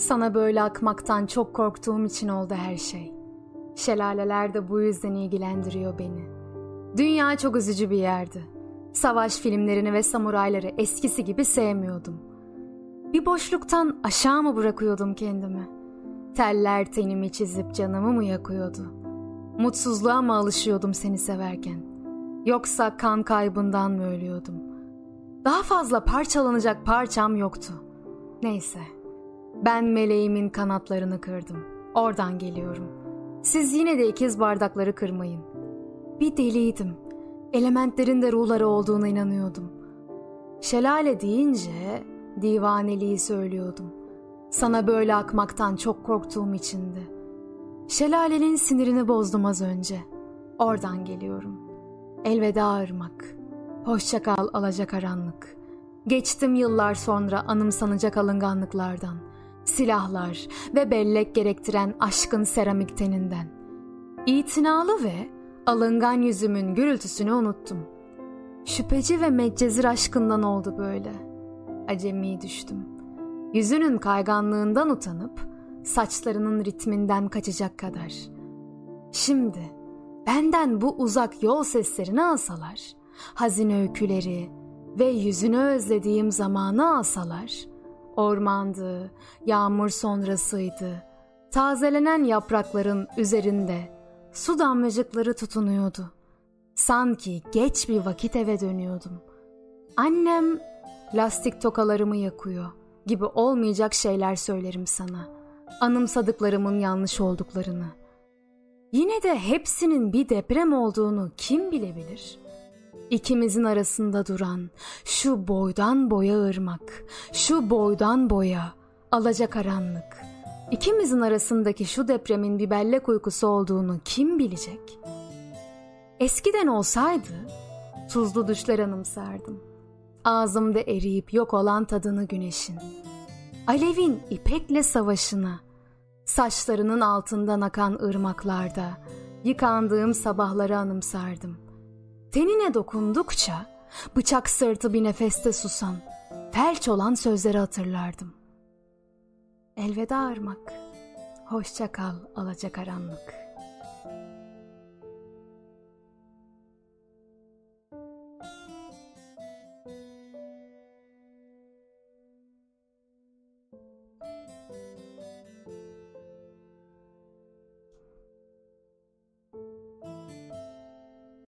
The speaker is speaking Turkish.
Sana böyle akmaktan çok korktuğum için oldu her şey. Şelaleler de bu yüzden ilgilendiriyor beni. Dünya çok üzücü bir yerdi. Savaş filmlerini ve samurayları eskisi gibi sevmiyordum. Bir boşluktan aşağı mı bırakıyordum kendimi? Teller tenimi çizip canımı mı yakıyordu? Mutsuzluğa mı alışıyordum seni severken? Yoksa kan kaybından mı ölüyordum? Daha fazla parçalanacak parçam yoktu. Neyse. Ben meleğimin kanatlarını kırdım. Oradan geliyorum. Siz yine de ikiz bardakları kırmayın. Bir deliydim. Elementlerin de ruhları olduğuna inanıyordum. Şelale deyince divaneliği söylüyordum. Sana böyle akmaktan çok korktuğum içindi. Şelalenin sinirini bozdum az önce. Oradan geliyorum. Elveda ırmak. Hoşça kal alacakaranlık. Geçtim yıllar sonra anımsanacak alınganlıklardan. Silahlar ve bellek gerektiren aşkın seramik teninden. İtinalı ve alıngan yüzümün gürültüsünü unuttum. Şüpheci ve meccezir aşkından oldu böyle. Acemi düştüm. Yüzünün kayganlığından utanıp saçlarının ritminden kaçacak kadar. Şimdi benden bu uzak yol seslerini alsalar, hazin öyküleri ve yüzünü özlediğim zamanı alsalar, ormandı, yağmur sonrasıydı, tazelenen yaprakların üzerinde su damlacıkları tutunuyordu. Sanki geç bir vakit eve dönüyordum. Annem lastik tokalarımı yakıyor gibi olmayacak şeyler söylerim sana.'' anımsadıklarımın yanlış olduklarını. Yine de hepsinin bir deprem olduğunu kim bilebilir? İkimizin arasında duran şu boydan boya ırmak, şu boydan boya alacakaranlık. İkimizin arasındaki şu depremin bir bellek uykusu olduğunu kim bilecek? Eskiden olsaydı tuzlu düşler anımsardım. Ağzımda eriyip yok olan tadını güneşin. Alev'in ipekle savaşına, saçlarının altından akan ırmaklarda, yıkandığım sabahları anımsardım. Tenine dokundukça, bıçak sırtı bir nefeste susan, felç olan sözleri hatırlardım. Elveda ırmak, hoşça kal alacakaranlık.''